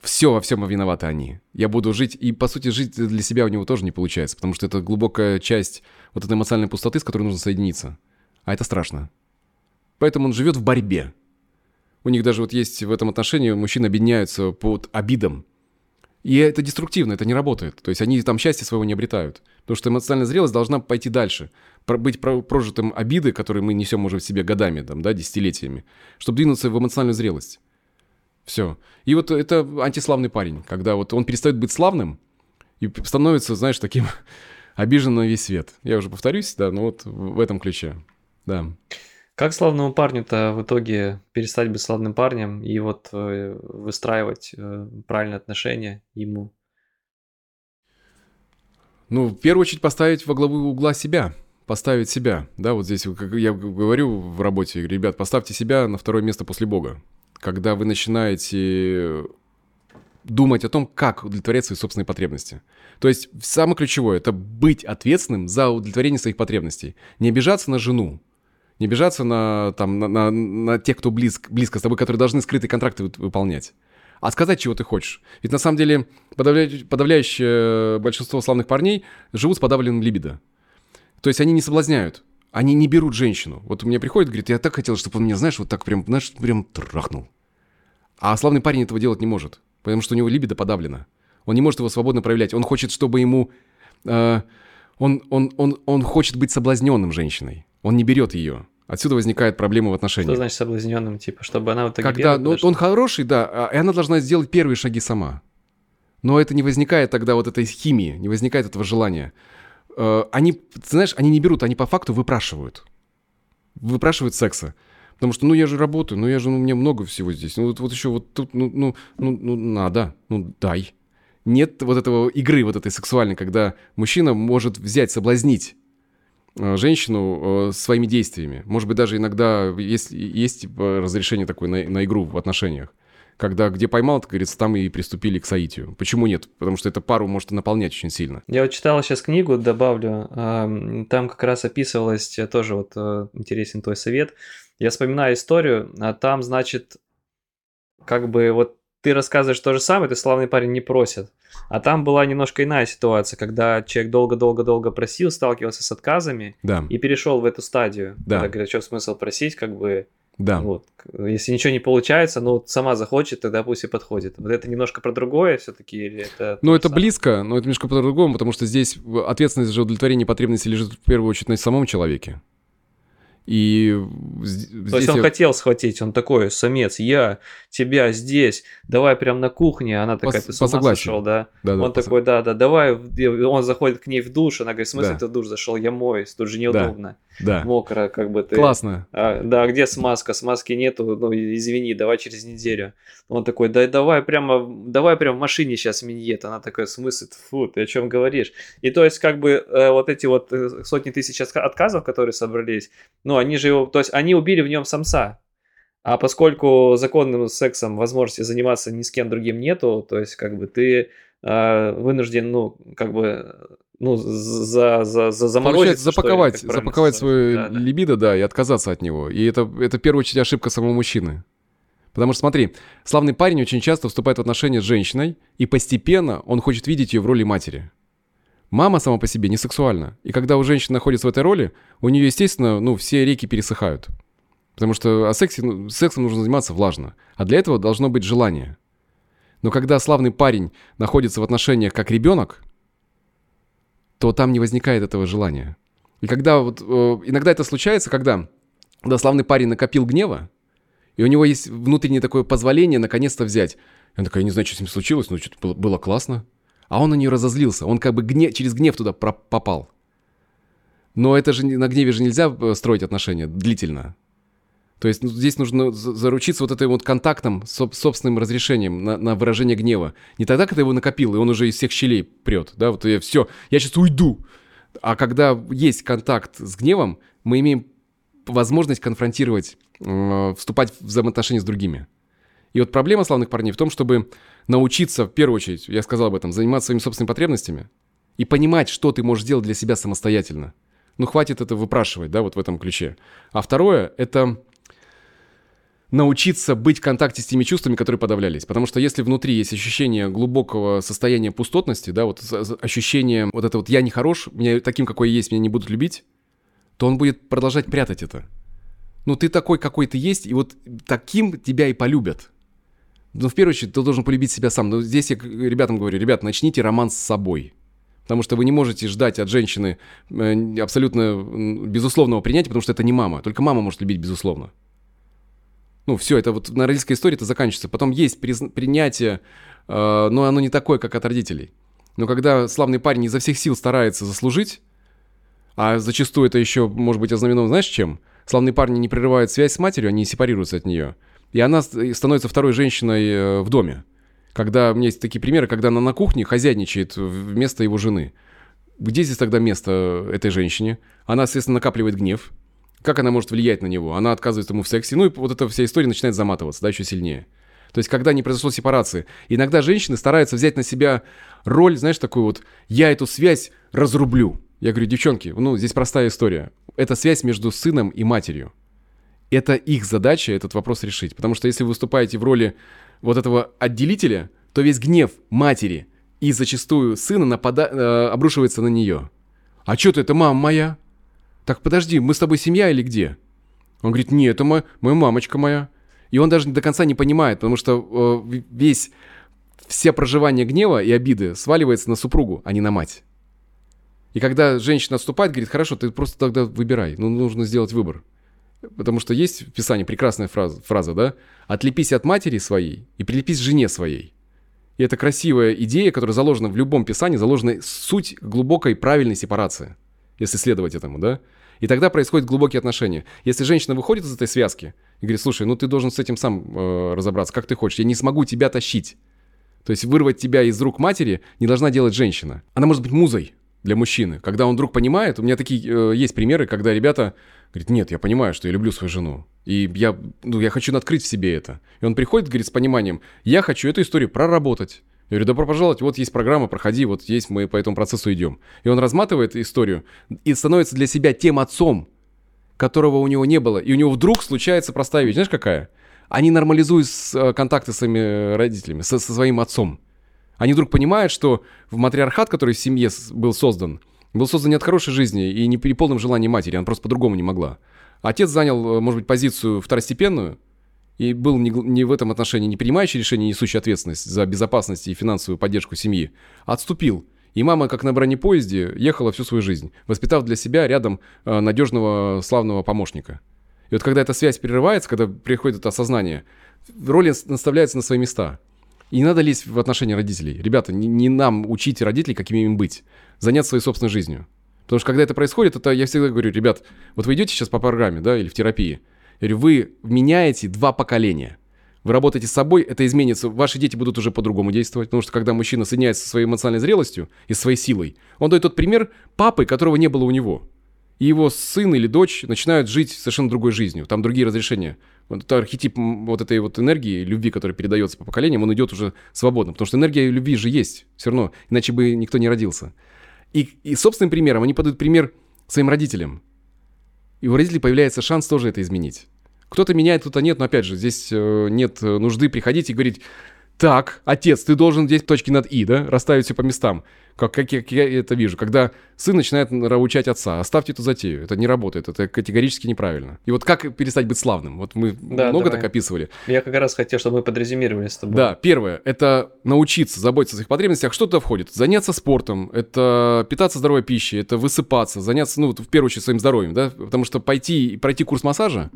Все во всем виноваты они. Я буду жить, и по сути жить для себя у него тоже не получается, потому что это глубокая часть вот этой эмоциональной пустоты, с которой нужно соединиться. А это страшно. Поэтому он живет в борьбе. У них даже вот есть в этом отношении мужчины объединяются под обидам. И это деструктивно, это не работает. То есть они там счастья своего не обретают. Потому что эмоциональная зрелость должна пойти дальше. Быть прожитым обиды, которые мы несем уже в себе годами, там, да, десятилетиями, чтобы двинуться в эмоциональную зрелость. Все. И вот это антиславный парень, когда вот он перестает быть славным и становится, знаешь, таким обиженным на весь свет. Я уже повторюсь, да, но вот в этом ключе. Да. Как славному парню-то в итоге перестать быть славным парнем и вот э, выстраивать э, правильные отношения ему? Ну, в первую очередь поставить во главу угла себя, поставить себя. Да, вот здесь, как я говорю в работе, ребят, поставьте себя на второе место после Бога. Когда вы начинаете думать о том, как удовлетворять свои собственные потребности. То есть самое ключевое – это быть ответственным за удовлетворение своих потребностей. Не обижаться на жену, не обижаться на, там, на, на, на тех, кто близко, близко с тобой, которые должны скрытые контракты выполнять. А сказать, чего ты хочешь. Ведь на самом деле подавля... подавляющее большинство славных парней живут с подавленным либидо. То есть они не соблазняют. Они не берут женщину. Вот у меня приходит, говорит, я так хотел, чтобы он меня, знаешь, вот так прям, знаешь, прям трахнул. А славный парень этого делать не может, потому что у него либидо подавлено. Он не может его свободно проявлять. Он хочет, чтобы ему... Э, он, он, он, он хочет быть соблазненным женщиной. Он не берет ее. Отсюда возникает проблема в отношениях. Что значит соблазненным? Типа, чтобы она вот так Когда, ну, он хороший, да, а, и она должна сделать первые шаги сама. Но это не возникает тогда вот этой химии, не возникает этого желания. Э, они, ты знаешь, они не берут, они по факту выпрашивают. Выпрашивают секса. Потому что, ну, я же работаю, ну, я же, ну, мне много всего здесь. Ну, вот, вот еще вот тут, ну, ну, ну, ну, надо, ну, дай. Нет вот этого игры вот этой сексуальной, когда мужчина может взять, соблазнить э, женщину э, своими действиями. Может быть, даже иногда есть, есть типа, разрешение такое на, на игру в отношениях когда где поймал, как говорится, там и приступили к соитию. Почему нет? Потому что это пару может наполнять очень сильно. Я вот читал сейчас книгу, добавлю, там как раз описывалось, э, тоже вот э, интересен твой совет. Я вспоминаю историю, а там, значит, как бы вот ты рассказываешь то же самое, ты славный парень не просит. А там была немножко иная ситуация, когда человек долго-долго-долго просил, сталкивался с отказами да. и перешел в эту стадию. Да. Когда говорят, что смысл просить, как бы да. Вот. Если ничего не получается, ну, сама захочет, тогда пусть и подходит. Вот это немножко про другое все-таки или это... Ну, это самое? близко, но это немножко по-другому, потому что здесь ответственность за удовлетворение потребностей лежит в первую очередь на самом человеке. И То есть он я... хотел схватить, он такой, самец, я тебя здесь, давай прям на кухне. Она такая, по, ты с ума сошел, да? да, да он по такой, да, да, давай. Он заходит к ней в душ, она говорит, в смысле да. ты в душ зашел, я моюсь, тут же неудобно. Да. Мокро, как бы ты. Классно. А, да, где смазка? Смазки нету, ну извини, давай через неделю. Он такой, да давай прямо, давай прямо в машине сейчас миньет. Она такая, в смысле, фу, ты о чем говоришь? И то есть как бы э, вот эти вот э, сотни тысяч отказов, которые собрались, ну они же его, то есть они убили в нем самца. А поскольку законным сексом возможности заниматься ни с кем другим нету, то есть как бы ты э, вынужден, ну, как бы, ну, за, за, за заморозить. запаковать, что, запаковать свою да, либидо, да, и отказаться от него. И это, это в первую очередь ошибка самого мужчины. Потому что, смотри, славный парень очень часто вступает в отношения с женщиной, и постепенно он хочет видеть ее в роли матери. Мама сама по себе не сексуальна. И когда у женщины находится в этой роли, у нее, естественно, ну, все реки пересыхают. Потому что о сексе, ну, сексом нужно заниматься влажно. А для этого должно быть желание. Но когда славный парень находится в отношениях как ребенок, то там не возникает этого желания. И когда вот... Э, иногда это случается, когда, когда славный парень накопил гнева, и у него есть внутреннее такое позволение наконец-то взять. И он такой, я не знаю, что с ним случилось, но что-то было, было классно. А он на нее разозлился. Он как бы гнев, через гнев туда попал. Но это же на гневе же нельзя э, строить отношения длительно. То есть ну, здесь нужно заручиться вот этим вот контактом с собственным разрешением на, на выражение гнева. Не тогда, когда его накопил, и он уже из всех щелей прет, да, вот я все, я сейчас уйду. А когда есть контакт с гневом, мы имеем возможность конфронтировать, э, вступать в взаимоотношения с другими. И вот проблема славных парней в том, чтобы научиться, в первую очередь, я сказал об этом, заниматься своими собственными потребностями и понимать, что ты можешь делать для себя самостоятельно. Ну, хватит это выпрашивать, да, вот в этом ключе. А второе, это научиться быть в контакте с теми чувствами, которые подавлялись. Потому что если внутри есть ощущение глубокого состояния пустотности, да, вот ощущение вот это вот «я не хорош, меня таким, какой я есть, меня не будут любить», то он будет продолжать прятать это. Ну, ты такой, какой ты есть, и вот таким тебя и полюбят. Но в первую очередь ты должен полюбить себя сам. Но здесь я ребятам говорю, ребят, начните роман с собой. Потому что вы не можете ждать от женщины э, абсолютно безусловного принятия, потому что это не мама. Только мама может любить безусловно. Ну, все, это вот на родительской истории это заканчивается. Потом есть призна- принятие, э, но оно не такое, как от родителей. Но когда славный парень изо всех сил старается заслужить, а зачастую это еще может быть ознаменовано, знаешь, чем? Славные парни не прерывают связь с матерью, они сепарируются от нее. И она становится второй женщиной э, в доме. Когда у меня есть такие примеры, когда она на кухне хозяйничает вместо его жены. Где здесь тогда место этой женщине? Она, соответственно, накапливает гнев, как она может влиять на него? Она отказывается ему в сексе. Ну и вот эта вся история начинает заматываться, да, еще сильнее. То есть, когда не произошло сепарации. Иногда женщины стараются взять на себя роль, знаешь, такую вот, я эту связь разрублю. Я говорю, девчонки, ну, здесь простая история. Это связь между сыном и матерью. Это их задача этот вопрос решить. Потому что если вы выступаете в роли вот этого отделителя, то весь гнев матери и зачастую сына напада... э, обрушивается на нее. А что ты, это мама моя? Так подожди, мы с тобой семья или где? Он говорит, нет, это моя, моя мамочка моя. И он даже до конца не понимает, потому что э, весь, все проживание гнева и обиды сваливается на супругу, а не на мать. И когда женщина отступает, говорит, хорошо, ты просто тогда выбирай, ну нужно сделать выбор. Потому что есть в Писании прекрасная фраза, фраза, да? «Отлепись от матери своей и прилепись к жене своей». И это красивая идея, которая заложена в любом Писании, заложена суть глубокой правильной сепарации – если следовать этому, да? И тогда происходят глубокие отношения. Если женщина выходит из этой связки и говорит, слушай, ну ты должен с этим сам э, разобраться, как ты хочешь, я не смогу тебя тащить. То есть вырвать тебя из рук матери не должна делать женщина. Она может быть музой, для мужчины, когда он вдруг понимает, у меня такие э, есть примеры, когда ребята говорят, нет, я понимаю, что я люблю свою жену, и я, ну, я хочу открыть в себе это. И он приходит, говорит, с пониманием, я хочу эту историю проработать. Я говорю, добро пожаловать, вот есть программа, проходи, вот есть, мы по этому процессу идем. И он разматывает историю и становится для себя тем отцом, которого у него не было. И у него вдруг случается простая вещь, знаешь какая? Они нормализуют э, контакты с своими родителями, со, со своим отцом. Они вдруг понимают, что в матриархат, который в семье был создан, был создан не от хорошей жизни и не при полном желании матери, она просто по-другому не могла. Отец занял, э, может быть, позицию второстепенную и был не, не в этом отношении не принимающий решение, несущий ответственность за безопасность и финансовую поддержку семьи, а отступил. И мама, как на бронепоезде, ехала всю свою жизнь, воспитав для себя рядом э, надежного, славного помощника. И вот когда эта связь прерывается, когда приходит это осознание, роли наставляются на свои места – и не надо лезть в отношения родителей. Ребята, не, не нам учить родителей, какими им быть. Заняться своей собственной жизнью. Потому что когда это происходит, это я всегда говорю, ребят, вот вы идете сейчас по программе, да, или в терапии. Вы меняете два поколения. Вы работаете с собой, это изменится, ваши дети будут уже по-другому действовать, потому что когда мужчина соединяется со своей эмоциональной зрелостью и своей силой, он дает тот пример папы, которого не было у него. И его сын или дочь начинают жить совершенно другой жизнью, там другие разрешения вот этот архетип вот этой вот энергии, любви, которая передается по поколениям, он идет уже свободно, потому что энергия любви же есть все равно, иначе бы никто не родился. И, и собственным примером они подают пример своим родителям. И у родителей появляется шанс тоже это изменить. Кто-то меняет, кто-то нет, но опять же, здесь э, нет нужды приходить и говорить, так, отец, ты должен здесь точки над «и», да, расставить все по местам. Как, как, как я это вижу. Когда сын начинает научать отца, оставьте эту затею. Это не работает, это категорически неправильно. И вот как перестать быть славным? Вот мы да, много давай. так описывали. Я как раз хотел, чтобы мы подрезюмировали с тобой. Да, первое, это научиться заботиться о своих потребностях. Что туда входит? Заняться спортом, это питаться здоровой пищей, это высыпаться, заняться, ну, в первую очередь, своим здоровьем, да, потому что пойти и пройти курс массажа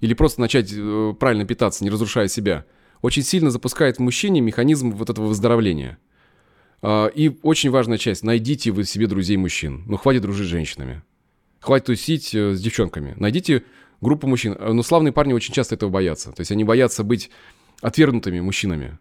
или просто начать э, правильно питаться, не разрушая себя – очень сильно запускает в мужчине механизм вот этого выздоровления. А, и очень важная часть. Найдите вы себе друзей мужчин. Ну, хватит дружить с женщинами. Хватит тусить э, с девчонками. Найдите группу мужчин. Э, но славные парни очень часто этого боятся. То есть они боятся быть отвергнутыми мужчинами.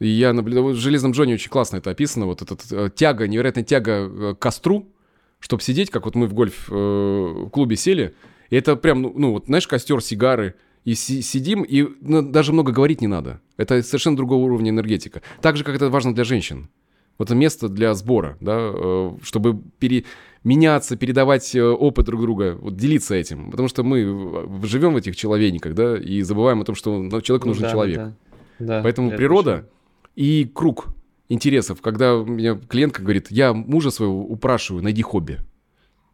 И я наблюдаю, в «Железном Джоне» очень классно это описано. Вот эта э, тяга, невероятная тяга к костру, чтобы сидеть, как вот мы в гольф-клубе сели. И это прям, ну, ну, вот, знаешь, костер, сигары – и си- сидим, и ну, даже много говорить не надо. Это совершенно другого уровня энергетика. Так же, как это важно для женщин. Вот это место для сбора, да, э, чтобы пере... меняться, передавать э, опыт друг друга, вот делиться этим. Потому что мы живем в этих человейниках, да, и забываем о том, что ну, человеку нужен да, человек. Да, да, Поэтому природа точно. и круг интересов. Когда у меня клиентка говорит, я мужа своего упрашиваю, найди хобби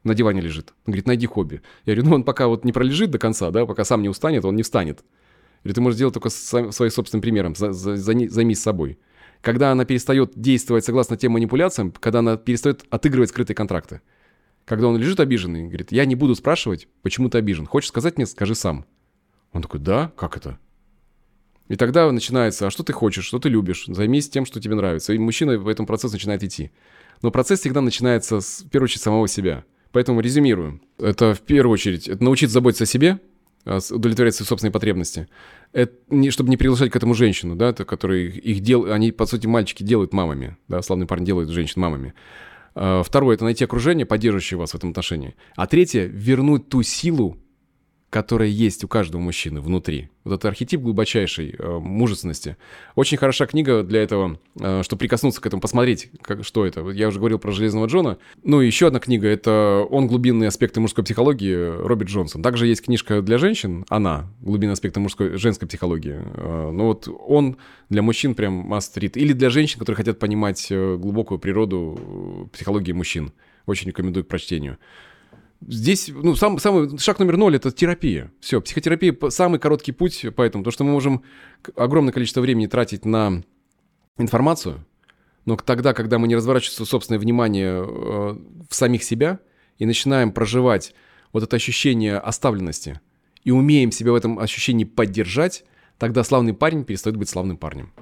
на диване лежит. Он говорит, найди хобби. Я говорю, ну он пока вот не пролежит до конца, да, пока сам не устанет, он не встанет. Или ты можешь сделать только своим собственным примером, за, за, за, займись собой. Когда она перестает действовать согласно тем манипуляциям, когда она перестает отыгрывать скрытые контракты. Когда он лежит обиженный, говорит, я не буду спрашивать, почему ты обижен. Хочешь сказать мне, скажи сам. Он такой, да, как это? И тогда начинается, а что ты хочешь, что ты любишь, займись тем, что тебе нравится. И мужчина в этом процесс начинает идти. Но процесс всегда начинается, с, в первую очередь, самого себя – Поэтому резюмирую. Это в первую очередь это научиться заботиться о себе, а, удовлетворять свои собственные потребности. Это не, чтобы не приглашать к этому женщину, да, то, которые их дел, они, по сути, мальчики делают мамами, да, славный парень делает женщин мамами. А, второе – это найти окружение, поддерживающее вас в этом отношении. А третье – вернуть ту силу, которая есть у каждого мужчины внутри. Вот это архетип глубочайшей э, мужественности. Очень хороша книга для этого, э, чтобы прикоснуться к этому, посмотреть, как, что это. Я уже говорил про Железного Джона. Ну и еще одна книга — это «Он. Глубинные аспекты мужской психологии» Роберт Джонсон. Также есть книжка для женщин, она «Глубинные аспекты мужской, женской психологии». Э, ну вот он для мужчин прям read. Или для женщин, которые хотят понимать э, глубокую природу э, психологии мужчин. Очень рекомендую к прочтению. Здесь, ну, сам, самый шаг номер ноль – это терапия. Все, психотерапия – самый короткий путь, поэтому, то, что мы можем огромное количество времени тратить на информацию, но тогда, когда мы не разворачиваем собственное внимание э, в самих себя и начинаем проживать вот это ощущение оставленности и умеем себя в этом ощущении поддержать, тогда славный парень перестает быть славным парнем.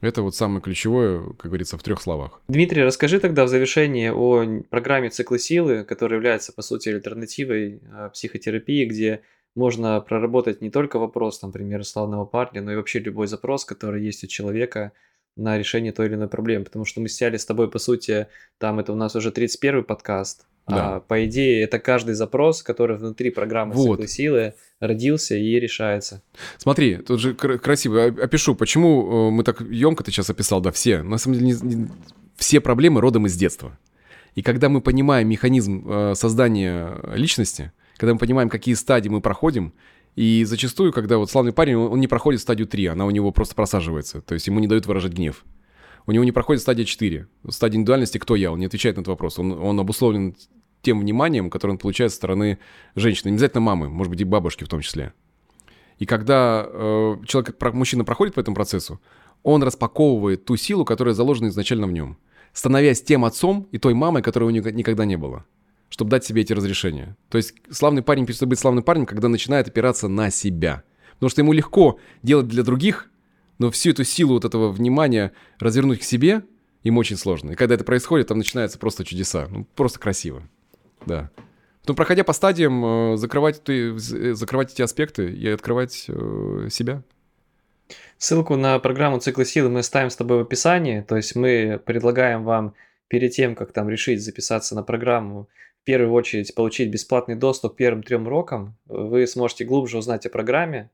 Это вот самое ключевое, как говорится, в трех словах. Дмитрий, расскажи тогда в завершении о программе «Циклы силы», которая является, по сути, альтернативой а, психотерапии, где можно проработать не только вопрос, например, славного парня, но и вообще любой запрос, который есть у человека на решение той или иной проблемы, потому что мы сняли с тобой, по сути, там это у нас уже 31 подкаст, да. а по идее это каждый запрос, который внутри программы вот. циклы силы родился и решается. Смотри, тут же красиво опишу, почему э, мы так емко ты сейчас описал, да, все. На самом деле не, не, все проблемы родом из детства. И когда мы понимаем механизм э, создания личности, когда мы понимаем, какие стадии мы проходим, и зачастую, когда вот славный парень, он не проходит стадию 3, она у него просто просаживается. То есть ему не дают выражать гнев. У него не проходит стадия 4. Стадия индивидуальности «Кто я?». Он не отвечает на этот вопрос. Он, он обусловлен тем вниманием, которое он получает со стороны женщины. Не обязательно мамы, может быть, и бабушки в том числе. И когда э, человек, мужчина проходит по этому процессу, он распаковывает ту силу, которая заложена изначально в нем, становясь тем отцом и той мамой, которой у него никогда не было чтобы дать себе эти разрешения. То есть славный парень перестает быть славным парнем, когда начинает опираться на себя. Потому что ему легко делать для других, но всю эту силу вот этого внимания развернуть к себе им очень сложно. И когда это происходит, там начинаются просто чудеса. Ну, просто красиво. Да. Потом, проходя по стадиям, э, закрывать, э, закрывать эти аспекты и открывать э, себя. Ссылку на программу «Циклы силы» мы ставим с тобой в описании. То есть мы предлагаем вам перед тем, как там решить записаться на программу, первую очередь получить бесплатный доступ к первым трем урокам. Вы сможете глубже узнать о программе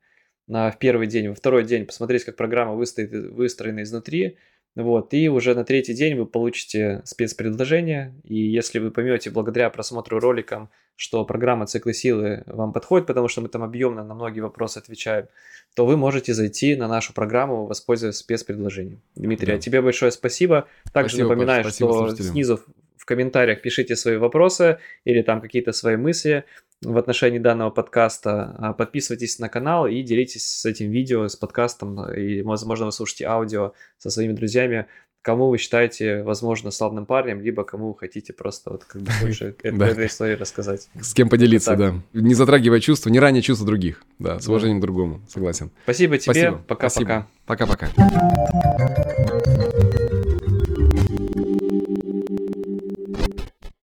на, в первый день, во второй день посмотреть, как программа выстоит, выстроена изнутри. Вот, и уже на третий день вы получите спецпредложение. И если вы поймете благодаря просмотру роликам, что программа циклы силы вам подходит, потому что мы там объемно на многие вопросы отвечаем, то вы можете зайти на нашу программу, воспользоваться спецпредложением. Дмитрий, да. а тебе большое спасибо. Также спасибо, напоминаю, спасибо, что слушателям. снизу в комментариях пишите свои вопросы или там какие-то свои мысли в отношении данного подкаста. А, подписывайтесь на канал и делитесь с этим видео, с подкастом. И, возможно, вы слушаете аудио со своими друзьями. Кому вы считаете, возможно, славным парнем, либо кому вы хотите просто вот как бы больше этой истории рассказать. С кем поделиться, да. Не затрагивая чувства, не ранее чувства других. Да, с уважением к другому. Согласен. Спасибо тебе. Пока-пока. Пока-пока.